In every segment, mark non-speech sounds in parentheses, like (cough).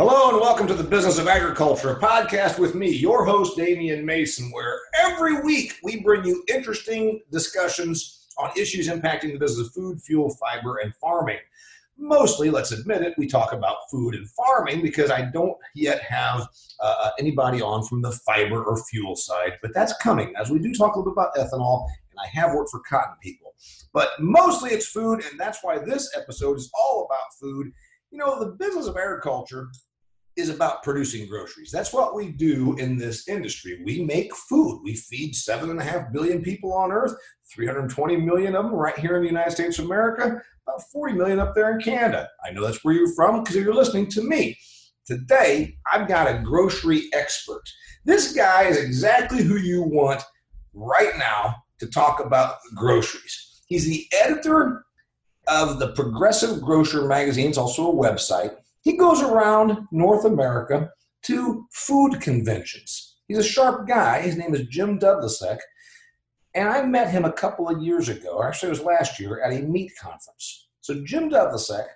Hello and welcome to the Business of Agriculture, podcast with me, your host, Damian Mason, where every week we bring you interesting discussions on issues impacting the business of food, fuel, fiber, and farming. Mostly, let's admit it, we talk about food and farming because I don't yet have uh, anybody on from the fiber or fuel side, but that's coming as we do talk a little bit about ethanol, and I have worked for cotton people. But mostly it's food, and that's why this episode is all about food. You know, the business of agriculture is about producing groceries. That's what we do in this industry. We make food. We feed seven and a half billion people on earth, 320 million of them right here in the United States of America, about 40 million up there in Canada. I know that's where you're from because you're listening to me. Today, I've got a grocery expert. This guy is exactly who you want right now to talk about groceries. He's the editor of the Progressive Grocer magazine, it's also a website. He goes around North America to food conventions. He's a sharp guy. His name is Jim Dudlicek. And I met him a couple of years ago, actually, it was last year, at a meat conference. So, Jim Dudlicek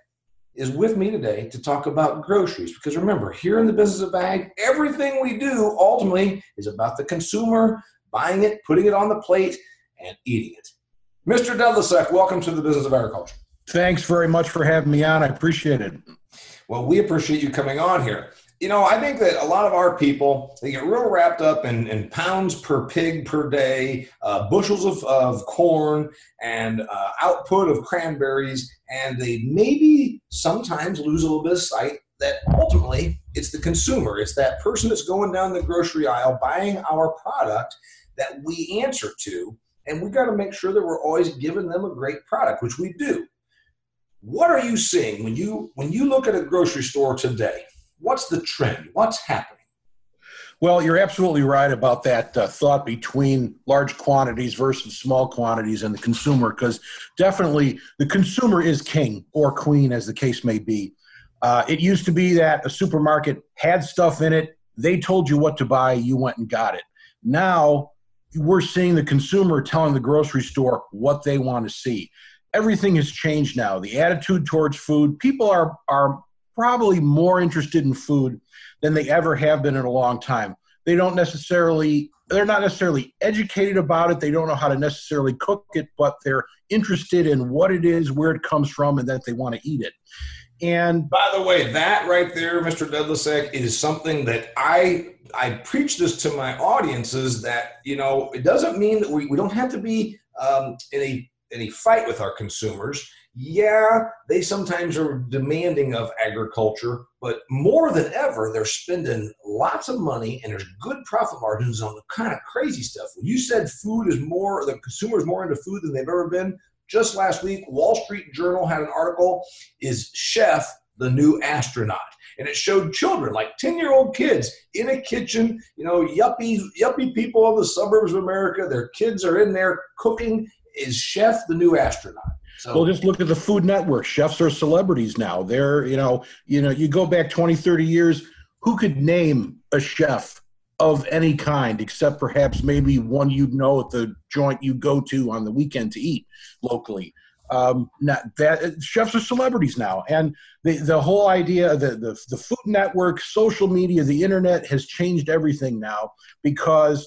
is with me today to talk about groceries. Because remember, here in the business of ag, everything we do ultimately is about the consumer buying it, putting it on the plate, and eating it. Mr. Dudlicek, welcome to the business of agriculture. Thanks very much for having me on. I appreciate it. Well, we appreciate you coming on here. You know, I think that a lot of our people they get real wrapped up in, in pounds per pig per day, uh, bushels of, of corn, and uh, output of cranberries, and they maybe sometimes lose a little bit of sight that ultimately it's the consumer, it's that person that's going down the grocery aisle buying our product that we answer to, and we got to make sure that we're always giving them a great product, which we do what are you seeing when you when you look at a grocery store today? What's the trend? What's happening? Well you're absolutely right about that uh, thought between large quantities versus small quantities and the consumer because definitely the consumer is king or queen as the case may be. Uh, it used to be that a supermarket had stuff in it they told you what to buy you went and got it. Now we're seeing the consumer telling the grocery store what they want to see everything has changed now. The attitude towards food, people are are probably more interested in food than they ever have been in a long time. They don't necessarily they're not necessarily educated about it. They don't know how to necessarily cook it, but they're interested in what it is, where it comes from, and that they want to eat it. And by the way, that right there, Mr. Dudlicek, is something that I I preach this to my audiences that you know it doesn't mean that we, we don't have to be um, in a any fight with our consumers. Yeah, they sometimes are demanding of agriculture, but more than ever, they're spending lots of money and there's good profit margins on the kind of crazy stuff. When you said food is more, the consumer is more into food than they've ever been, just last week, Wall Street Journal had an article Is Chef the New Astronaut? and it showed children, like 10 year old kids, in a kitchen, you know, yuppie, yuppie people of the suburbs of America. Their kids are in there cooking, is chef the new astronaut? So, well, just look at the Food Network. Chefs are celebrities now. They're, you know, you know, you go back 20, 30 years, who could name a chef of any kind except perhaps maybe one you'd know at the joint you go to on the weekend to eat locally? Um, not that chefs are celebrities now, and the the whole idea the, the the Food Network, social media, the internet has changed everything now because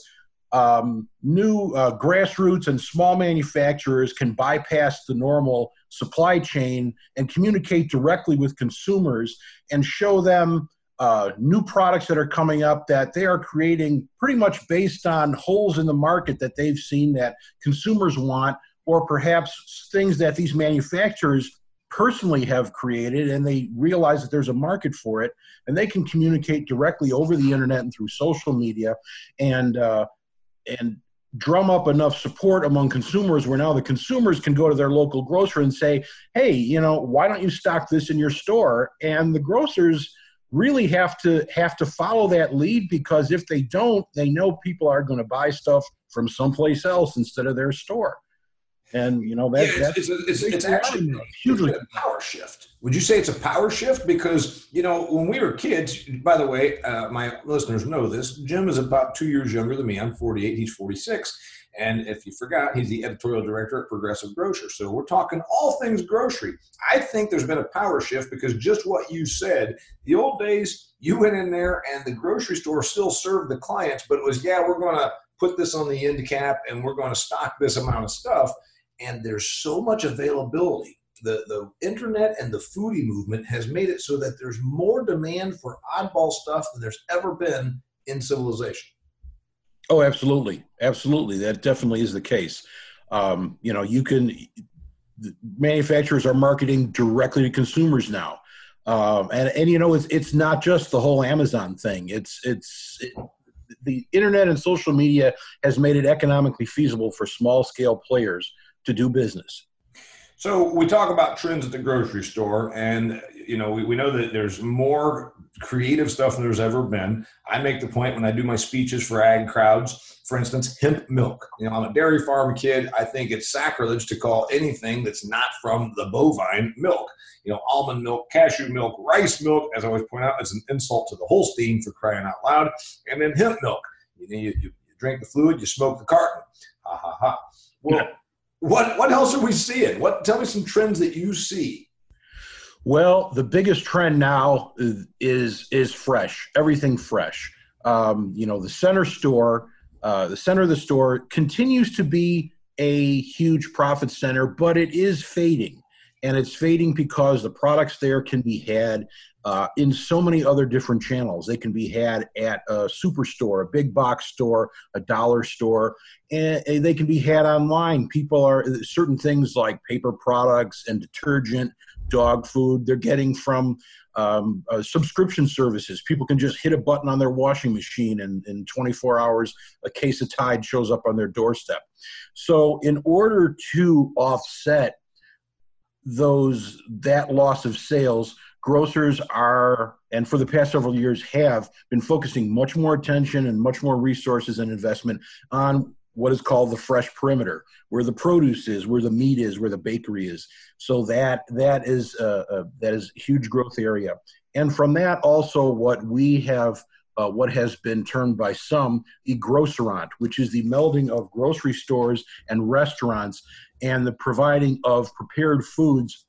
um, new uh, grassroots and small manufacturers can bypass the normal supply chain and communicate directly with consumers and show them uh, new products that are coming up that they are creating pretty much based on holes in the market that they've seen that consumers want, or perhaps things that these manufacturers personally have created and they realize that there's a market for it and they can communicate directly over the internet and through social media. And uh, and drum up enough support among consumers where now the consumers can go to their local grocer and say, hey, you know, why don't you stock this in your store? And the grocers really have to have to follow that lead because if they don't, they know people are going to buy stuff from someplace else instead of their store. And you know that, yeah, that's it's, it's, it's, it's actually hugely a power shift. Would you say it's a power shift? Because you know when we were kids. By the way, uh, my listeners know this. Jim is about two years younger than me. I'm 48. He's 46. And if you forgot, he's the editorial director at Progressive Grocer. So we're talking all things grocery. I think there's been a power shift because just what you said, the old days, you went in there and the grocery store still served the clients, but it was, yeah, we're going to put this on the end cap and we're going to stock this amount of stuff. And there's so much availability. The, the internet and the foodie movement has made it so that there's more demand for oddball stuff than there's ever been in civilization. Oh, absolutely, absolutely. That definitely is the case. Um, you know, you can manufacturers are marketing directly to consumers now, um, and and you know, it's it's not just the whole Amazon thing. It's it's it, the internet and social media has made it economically feasible for small scale players to do business. So we talk about trends at the grocery store, and you know we, we know that there's more creative stuff than there's ever been. I make the point when I do my speeches for ag crowds, for instance, hemp milk. You know, I'm a dairy farm kid. I think it's sacrilege to call anything that's not from the bovine milk. You know, almond milk, cashew milk, rice milk, as I always point out, it's an insult to the Holstein for crying out loud. And then hemp milk. You, know, you, you drink the fluid, you smoke the carton. Ha ha ha. Well. What what else are we seeing? What tell me some trends that you see well, the biggest trend now is is fresh. Everything fresh. Um, you know, the center store, uh, the center of the store continues to be a huge profit center, but it is fading, and it's fading because the products there can be had uh, in so many other different channels. They can be had at a superstore, a big box store, a dollar store, and, they can be had online. People are certain things like paper products and detergent dog food they're getting from um, uh, subscription services. People can just hit a button on their washing machine, and in 24 hours, a case of Tide shows up on their doorstep. So, in order to offset those that loss of sales, grocers are, and for the past several years, have been focusing much more attention and much more resources and investment on what is called the fresh perimeter, where the produce is, where the meat is, where the bakery is. So that that is a, that is huge growth area. And from that, also what we have, uh, what has been termed by some a grocerant, which is the melding of grocery stores and restaurants, and the providing of prepared foods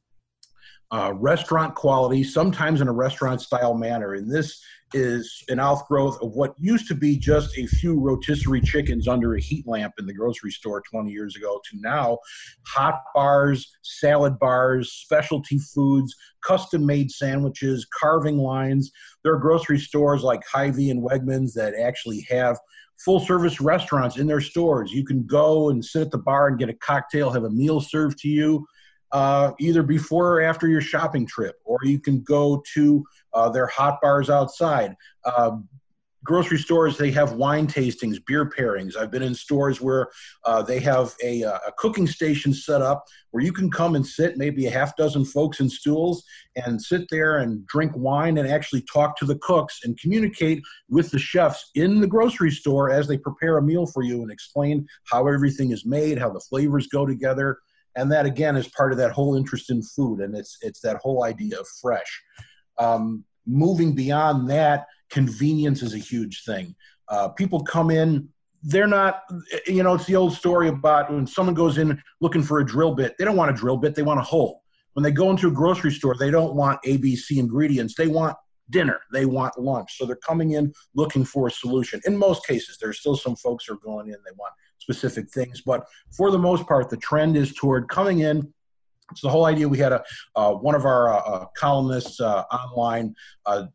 uh, restaurant quality, sometimes in a restaurant style manner. In this is an outgrowth of what used to be just a few rotisserie chickens under a heat lamp in the grocery store 20 years ago to now hot bars, salad bars, specialty foods, custom made sandwiches, carving lines. There are grocery stores like Hy-Vee and Wegmans that actually have full service restaurants in their stores. You can go and sit at the bar and get a cocktail, have a meal served to you uh, either before or after your shopping trip, or you can go to uh, their hot bars outside. Uh, grocery stores they have wine tastings beer pairings i've been in stores where uh, they have a, uh, a, cooking station set up where you can come and sit maybe a half dozen folks in stools and sit there and drink wine and actually talk to the cooks and communicate with the chefs in the grocery store as they prepare a meal for you and explain how everything is made how the flavors go together and that again is part of that whole interest in food and it's it's that whole idea of fresh. Um, moving beyond that convenience is a huge thing. Uh, people come in they're not you know it's the old story about when someone goes in looking for a drill bit they don't want a drill bit they want a hole. When they go into a grocery store they don't want abc ingredients they want dinner they want lunch. So they're coming in looking for a solution. In most cases there's still some folks who are going in they want specific things. But for the most part, the trend is toward coming in. It's the whole idea. We had a uh, one of our uh, uh columnists uh, online uh,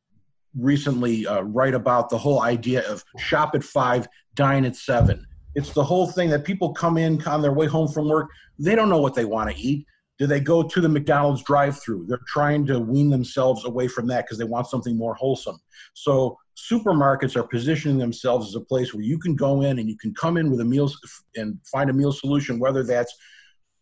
recently write about the whole idea of shop at five, dine at seven. It's the whole thing that people come in on their way home from work. They don't know what they want to eat. Do they go to the McDonald's drive-through? They're trying to wean themselves away from that because they want something more wholesome. So supermarkets are positioning themselves as a place where you can go in and you can come in with a meal and find a meal solution, whether that's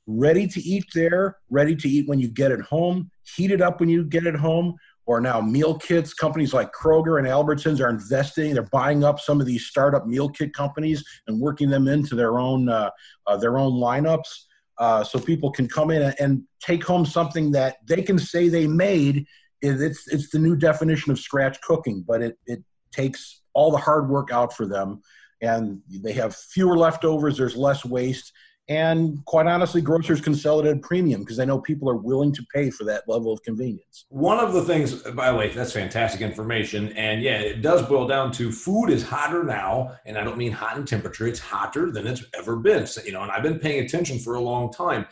ready to eat there, ready to eat when you get it home, heat it up when you get it home, or now meal kits. Companies like Kroger and Albertsons are investing; they're buying up some of these startup meal kit companies and working them into their own uh, uh, their own lineups. Uh, so people can come in and take home something that they can say they made. It's it's the new definition of scratch cooking, but it it takes all the hard work out for them, and they have fewer leftovers. There's less waste, and quite honestly, grocers can sell it at a premium because they know people are willing to pay for that level of convenience. One of the things, by the way, that's fantastic information. And yeah, it does boil down to food is hotter now. And I don't mean hot in temperature, it's hotter than it's ever been. So, you know, and I've been paying attention for a long time.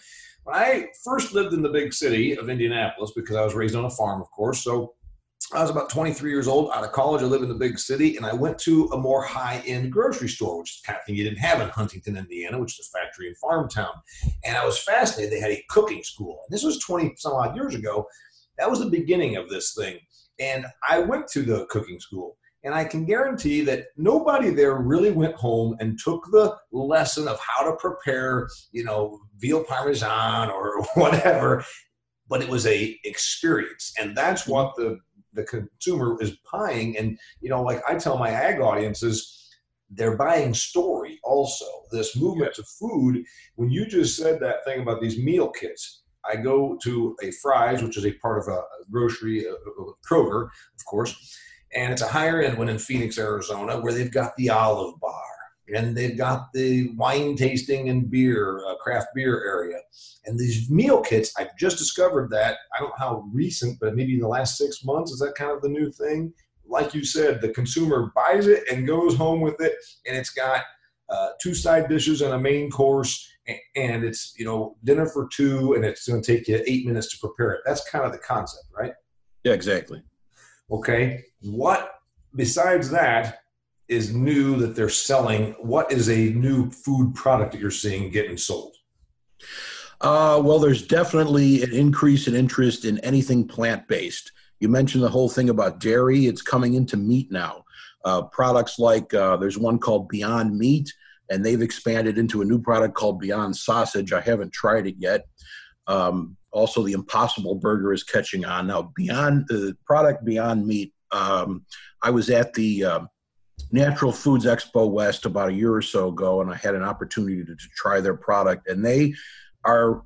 When I first lived in the big city of Indianapolis, because I was raised on a farm, of course. So I was about 23 years old, out of college. I live in the big city, and I went to a more high end grocery store, which is the kind of thing you didn't have in Huntington, Indiana, which is a factory and farm town. And I was fascinated. They had a cooking school. And this was 20 some odd years ago. That was the beginning of this thing. And I went to the cooking school. And I can guarantee that nobody there really went home and took the lesson of how to prepare, you know, veal parmesan or (laughs) whatever. But it was a experience, and that's what the the consumer is buying. And, you know, like I tell my ag audiences, they're buying story also. This movement to food, when you just said that thing about these meal kits, I go to a Fry's, which is a part of a grocery, a Kroger, of course, and it's a higher end one in Phoenix, Arizona, where they've got the olive bar and they've got the wine tasting and beer, uh, craft beer area. And these meal kits, I've just discovered that. I don't know how recent, but maybe in the last six months, is that kind of the new thing? Like you said, the consumer buys it and goes home with it, and it's got uh, two side dishes and a main course, and it's you know dinner for two, and it's going to take you eight minutes to prepare it. That's kind of the concept, right? Yeah, exactly. Okay. What besides that is new that they're selling? What is a new food product that you're seeing getting sold? Uh, well, there's definitely an increase in interest in anything plant based. You mentioned the whole thing about dairy, it's coming into meat now. Uh, products like uh, there's one called Beyond Meat, and they've expanded into a new product called Beyond Sausage. I haven't tried it yet. Um, also, the Impossible Burger is catching on now. Beyond the product Beyond Meat, um, I was at the uh, Natural Foods Expo West about a year or so ago, and I had an opportunity to, to try their product, and they are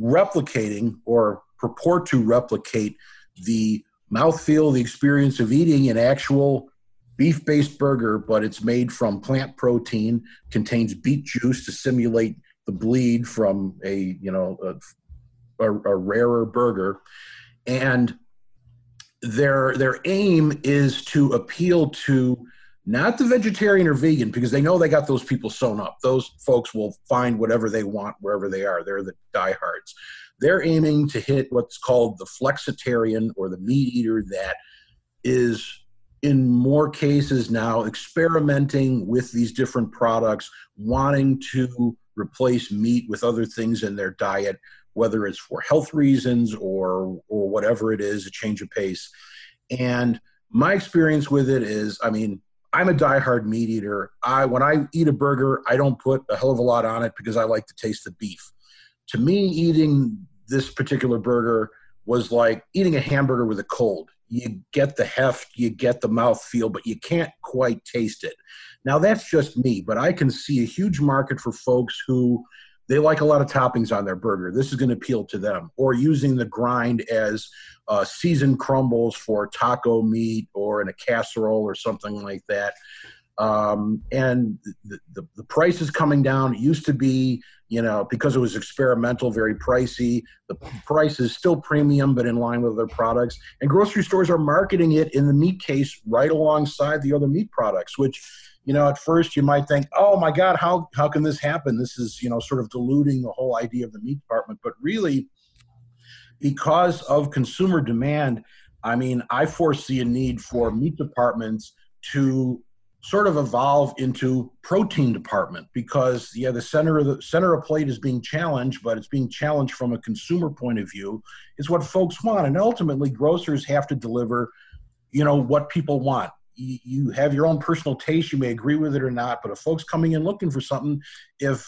replicating or purport to replicate the mouthfeel, the experience of eating an actual beef-based burger, but it's made from plant protein, contains beet juice to simulate the bleed from a you know a, a, a rarer burger, and their their aim is to appeal to not the vegetarian or vegan because they know they got those people sewn up. Those folks will find whatever they want wherever they are. They're the diehards. They're aiming to hit what's called the flexitarian or the meat eater that is in more cases now experimenting with these different products, wanting to replace meat with other things in their diet whether it's for health reasons or or whatever it is, a change of pace. And my experience with it is, I mean, I'm a diehard meat eater. I when I eat a burger, I don't put a hell of a lot on it because I like to taste the beef. To me, eating this particular burger was like eating a hamburger with a cold. You get the heft, you get the mouth feel, but you can't quite taste it. Now that's just me, but I can see a huge market for folks who they like a lot of toppings on their burger. This is going to appeal to them. Or using the grind as uh, seasoned crumbles for taco meat or in a casserole or something like that. Um, and the, the, the, price is coming down. It used to be, you know, because it was experimental, very pricey. The price is still premium, but in line with other products. And grocery stores are marketing it in the meat case right alongside the other meat products, which you know, at first you might think, oh my God, how, how can this happen? This is, you know, sort of diluting the whole idea of the meat department. But really, because of consumer demand, I mean, I foresee a need for meat departments to sort of evolve into protein department because yeah the center of the center of plate is being challenged but it's being challenged from a consumer point of view is what folks want and ultimately grocers have to deliver you know what people want you, have your own personal taste. You may agree with it or not, but if folks coming in looking for something, if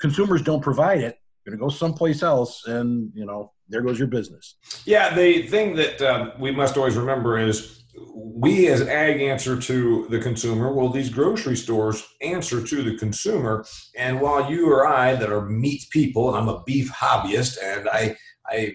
consumers don't provide it, you're going to go someplace else, and you know there goes your business. Yeah, the thing that um, we must always remember is we as ag answer to the consumer well these grocery stores answer to the consumer and while you or i that are meat people and i'm a beef hobbyist and i i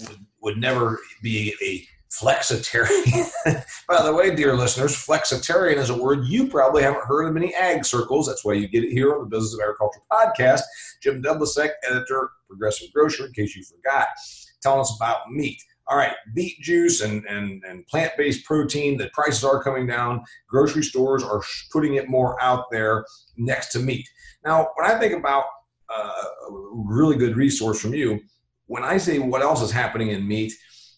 would, would never be a flexitarian. (laughs) By the way dear listeners flexitarian is a word you probably haven't heard in many ag circles. That's why you get it here on the business of agriculture podcast. Jim Dudlicek editor progressive grocer in case you forgot. Telling us about meat. All right, beet juice and, and, and plant based protein, the prices are coming down. Grocery stores are putting it more out there next to meat. Now, when I think about uh, a really good resource from you, when I say what else is happening in meat,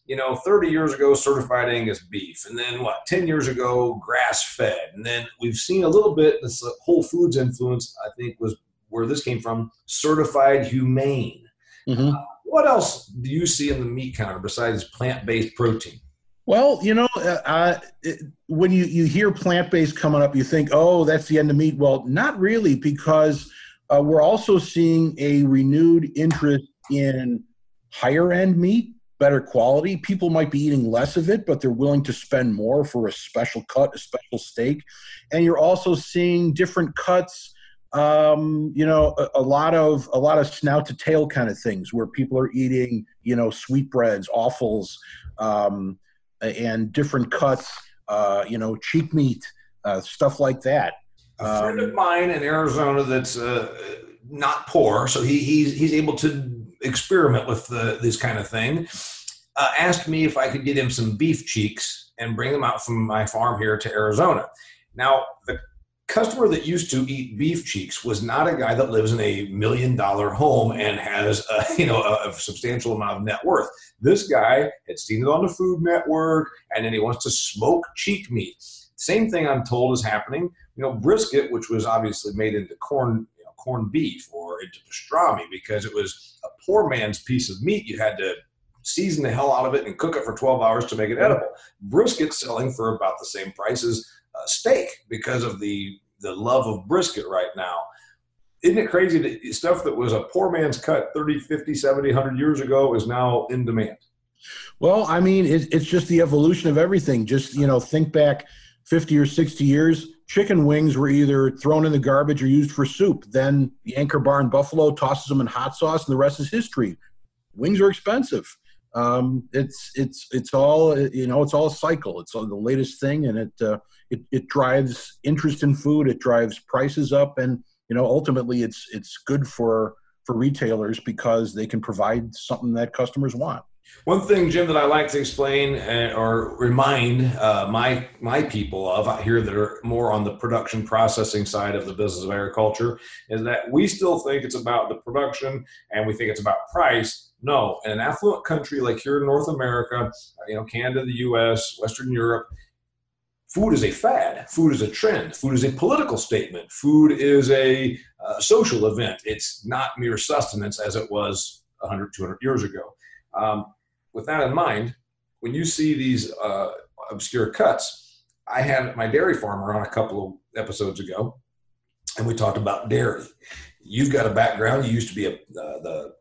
you know, 30 years ago, certified Angus beef, and then what, 10 years ago, grass fed. And then we've seen a little bit, this uh, Whole Foods influence, I think, was where this came from, certified humane. Mm-hmm. Uh, what else do you see in the meat counter besides plant-based protein? Well, you know, uh, it, when you, you hear plant based coming up, you think, oh, that's the end of meat. Well, not really, because uh, we're also seeing a renewed interest in higher end meat, better quality. People might be eating less of it, but they're willing to spend more for a special cut, a special steak. And you're also seeing different cuts um, you know, a, a, lot of a lot of snout to tail kind of things where people are eating, you know, sweetbreads, offals, um, and different cuts, uh, you know, cheek meat, uh, stuff like that. A friend um, of mine in Arizona that's uh, not poor, so he, he's he's able to experiment with the, this kind of thing. Uh, asked me if I could get him some beef cheeks and bring them out from my farm here to Arizona. Now the customer that used to eat beef cheeks was not a guy that lives in a million dollar home and has a, (laughs) you know a, a, substantial amount of net worth this guy had seen it on the food network and then he wants to smoke cheek meat same thing i'm told is happening you know brisket which was obviously made into corn corned beef or into pastrami because it was a poor man's piece of meat you had to season the hell out of it and cook it for 12 hours to make it edible brisket selling for about the same price as uh, steak because of the the love of brisket right now. Isn't it crazy that stuff that was a poor man's cut 30, 50, 70, 100 years ago is now in demand? Well, I mean, it's just the evolution of everything. Just, you know, think back 50 or 60 years, chicken wings were either thrown in the garbage or used for soup. Then the Anchor Bar in Buffalo tosses them in hot sauce, and the rest is history. Wings are expensive. Um, it's it's it's all you know. It's all a cycle. It's all the latest thing, and it uh, it, it drives interest in food it drives prices up and you know ultimately it's it's good for for retailers because they can provide something that customers want one thing, Jim, that I like to explain uh, or remind uh, my my people of out here that are more on the production processing side of the business of agriculture is that we still think it's about the production and we think it's about price. No, in an affluent country like here in North America, you know, Canada, the U.S., Western Europe, food is a fad food is a trend food is a political statement food is a uh, social event it's not mere sustenance as it was 100 200 years ago um, with that in mind when you see these uh, obscure cuts i had my dairy farmer on a couple of episodes ago and we talked about dairy you've got a background you used to be a uh, the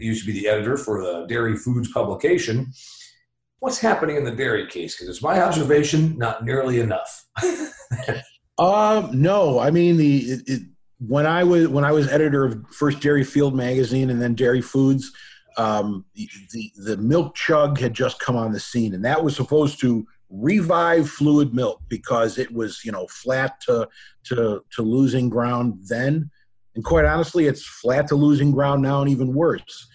used to be the editor for the dairy foods publication what's happening in the dairy case? Because it's my observation, not nearly enough. (laughs) um, no, I mean the it, it, when I was when I was editor of first Dairy Field magazine and then Dairy Foods, um, the, the milk chug had just come on the scene, and that was supposed to revive fluid milk because it was you know flat to to to losing ground then, and quite honestly, it's flat to losing ground now, and even worse.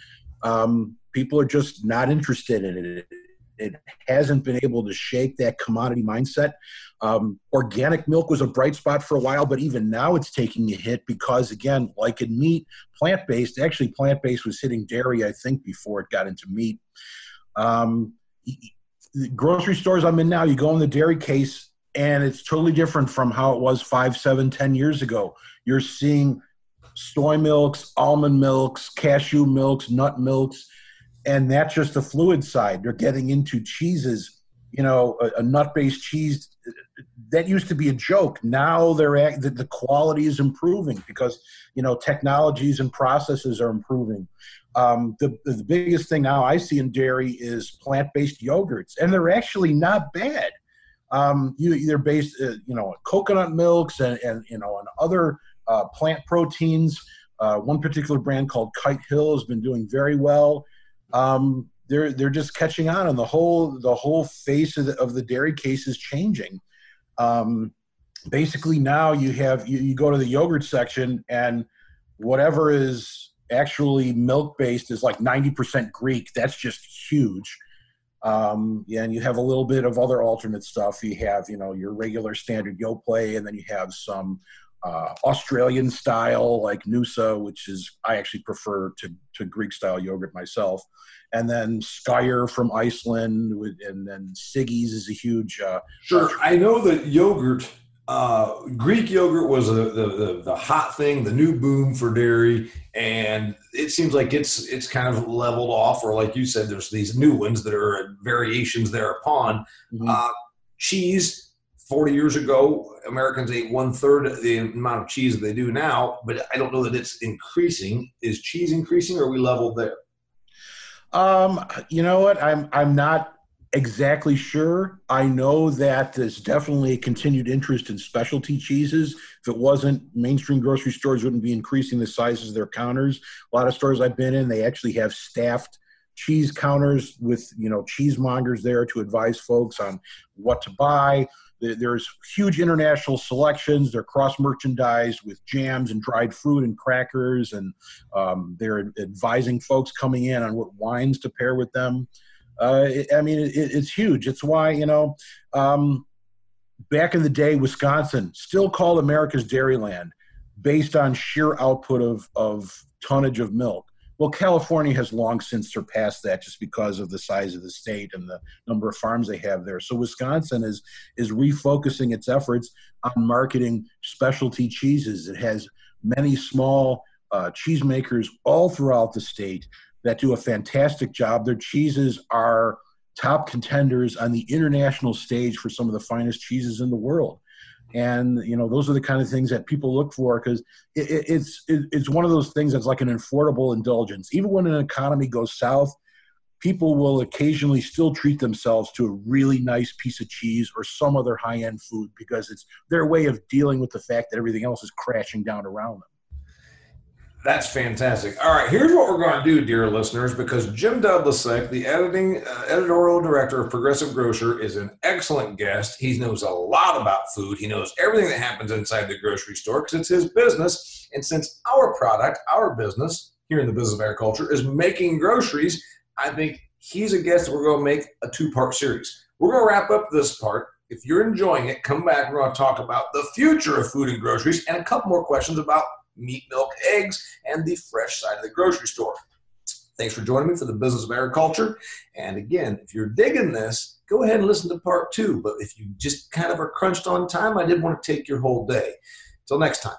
Um, people are just not interested in it it hasn't been able to shake that commodity mindset. Um, organic milk was a bright spot for a while, but even now it's taking a hit because, again, like in meat, plant based, actually, plant based was hitting dairy, I think, before it got into meat. Um, grocery stores I'm in now, you go in the dairy case, and it's totally different from how it was five, seven, ten years ago. You're seeing soy milks, almond milks, cashew milks, nut milks and that's just the fluid side. They're getting into cheeses, you know, a, a nut-based cheese that used to be a joke. Now they're the, the quality is improving because you know technologies and processes are improving. Um, the the biggest thing now I see in dairy is plant-based yogurts, and they're actually not bad. Um, you, they're based, uh, you know, coconut milks and, and you know, and other uh, plant proteins. Uh, one particular brand called Kite Hill has been doing very well. Um, they're they're just catching on, and the whole the whole face of the, of the dairy case is changing. Um, basically, now you have you, you go to the yogurt section, and whatever is actually milk based is like 90% Greek. That's just huge. Um, and you have a little bit of other alternate stuff. You have, you know, your regular standard Yoplait, and then you have some uh, Australian style like Noosa, which is I actually prefer to to Greek style yogurt myself. And then Skyr from Iceland, and then Siggi's is a huge. Uh, sure, I know that yogurt uh, Greek yogurt was a, the, the, the hot thing, the new boom for dairy, and it seems like it's it's kind of leveled off. Or like you said, there's these new ones that are variations thereupon. Mm-hmm. Uh, cheese, forty years ago, Americans ate one third the amount of cheese that they do now, but I don't know that it's increasing. Is cheese increasing, or are we leveled there? Um, you know what? I'm I'm not exactly sure. I know that there's definitely a continued interest in specialty cheeses. If it wasn't, mainstream grocery stores wouldn't be increasing the sizes of their counters. A lot of stores I've been in, they actually have staffed cheese counters with you know cheesemongers there to advise folks on what to buy. There's huge international selections. They're cross merchandised with jams and dried fruit and crackers, and um, they're advising folks coming in on what wines to pair with them. Uh, I mean, it, it's huge. It's why you know, um, back in the day, Wisconsin still called America's dairyland based on sheer output of of tonnage of milk. Well, California has long since surpassed that just because of the size of the state and the number of farms they have there. So Wisconsin is is refocusing its efforts on marketing specialty cheeses. It has many small uh, cheesemakers all throughout the state that do a fantastic job. Their cheeses are top contenders on the international stage for some of the finest cheeses in the world. And you know those are the kind of things that people look for because it, it, it's it, it's one of those things that's like an affordable indulgence. Even when an economy goes south, people will occasionally still treat themselves to a really nice piece of cheese or some other high end food because it's their way of dealing with the fact that everything else is crashing down around them. That's fantastic. All right, here's what we're going to do, dear listeners, because Jim Dudlicek, the editing uh, editorial director of Progressive Grocer, is an excellent guest. He knows a lot about food. He knows everything that happens inside the grocery store because it's his business. And since our product, our business here in the business of agriculture, is making groceries, I think he's a guest that we're going to make a two-part series. We're going to wrap up this part. If you're enjoying it, come back. We're going to talk about the future of food and groceries and a couple more questions about meat, milk, eggs, and the fresh side of the grocery store. Thanks for joining me for the business of agriculture. And again, if you're digging this, go ahead and listen to part two. But if you just kind of are crunched on time, I didn't want to take your whole day. Until next time.